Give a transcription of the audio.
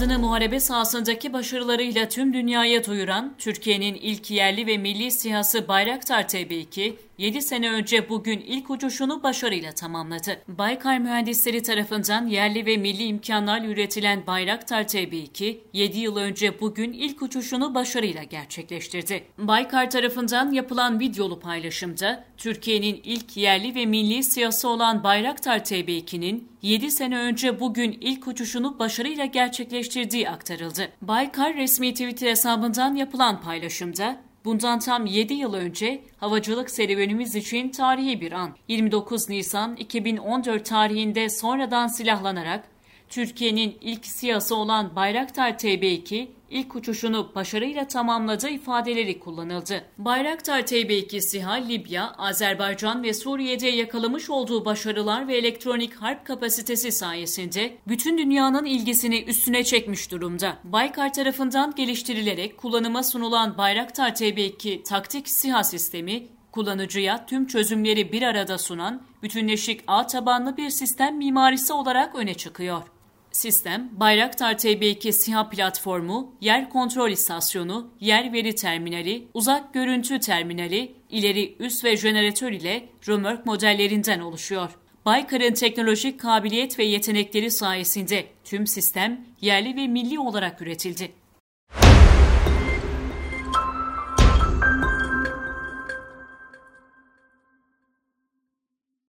adını muharebe sahasındaki başarılarıyla tüm dünyaya duyuran Türkiye'nin ilk yerli ve milli sihası Bayraktar TB2, 7 sene önce bugün ilk uçuşunu başarıyla tamamladı. Baykar mühendisleri tarafından yerli ve milli imkanlarla üretilen Bayraktar TB2, 7 yıl önce bugün ilk uçuşunu başarıyla gerçekleştirdi. Baykar tarafından yapılan videolu paylaşımda, Türkiye'nin ilk yerli ve milli siyası olan Bayraktar TB2'nin 7 sene önce bugün ilk uçuşunu başarıyla gerçekleştirdiği aktarıldı. Baykar resmi Twitter hesabından yapılan paylaşımda, Bundan tam 7 yıl önce havacılık serüvenimiz için tarihi bir an. 29 Nisan 2014 tarihinde sonradan silahlanarak Türkiye'nin ilk siyası olan Bayraktar TB2 ilk uçuşunu başarıyla tamamladığı ifadeleri kullanıldı. Bayraktar TB2 SİHA, Libya, Azerbaycan ve Suriye'de yakalamış olduğu başarılar ve elektronik harp kapasitesi sayesinde bütün dünyanın ilgisini üstüne çekmiş durumda. Baykar tarafından geliştirilerek kullanıma sunulan Bayraktar TB2 taktik SİHA sistemi kullanıcıya tüm çözümleri bir arada sunan bütünleşik ağ tabanlı bir sistem mimarisi olarak öne çıkıyor. Sistem, Bayraktar TB2 SİHA platformu, yer kontrol istasyonu, yer veri terminali, uzak görüntü terminali, ileri üst ve jeneratör ile römork modellerinden oluşuyor. Baykar'ın teknolojik kabiliyet ve yetenekleri sayesinde tüm sistem yerli ve milli olarak üretildi.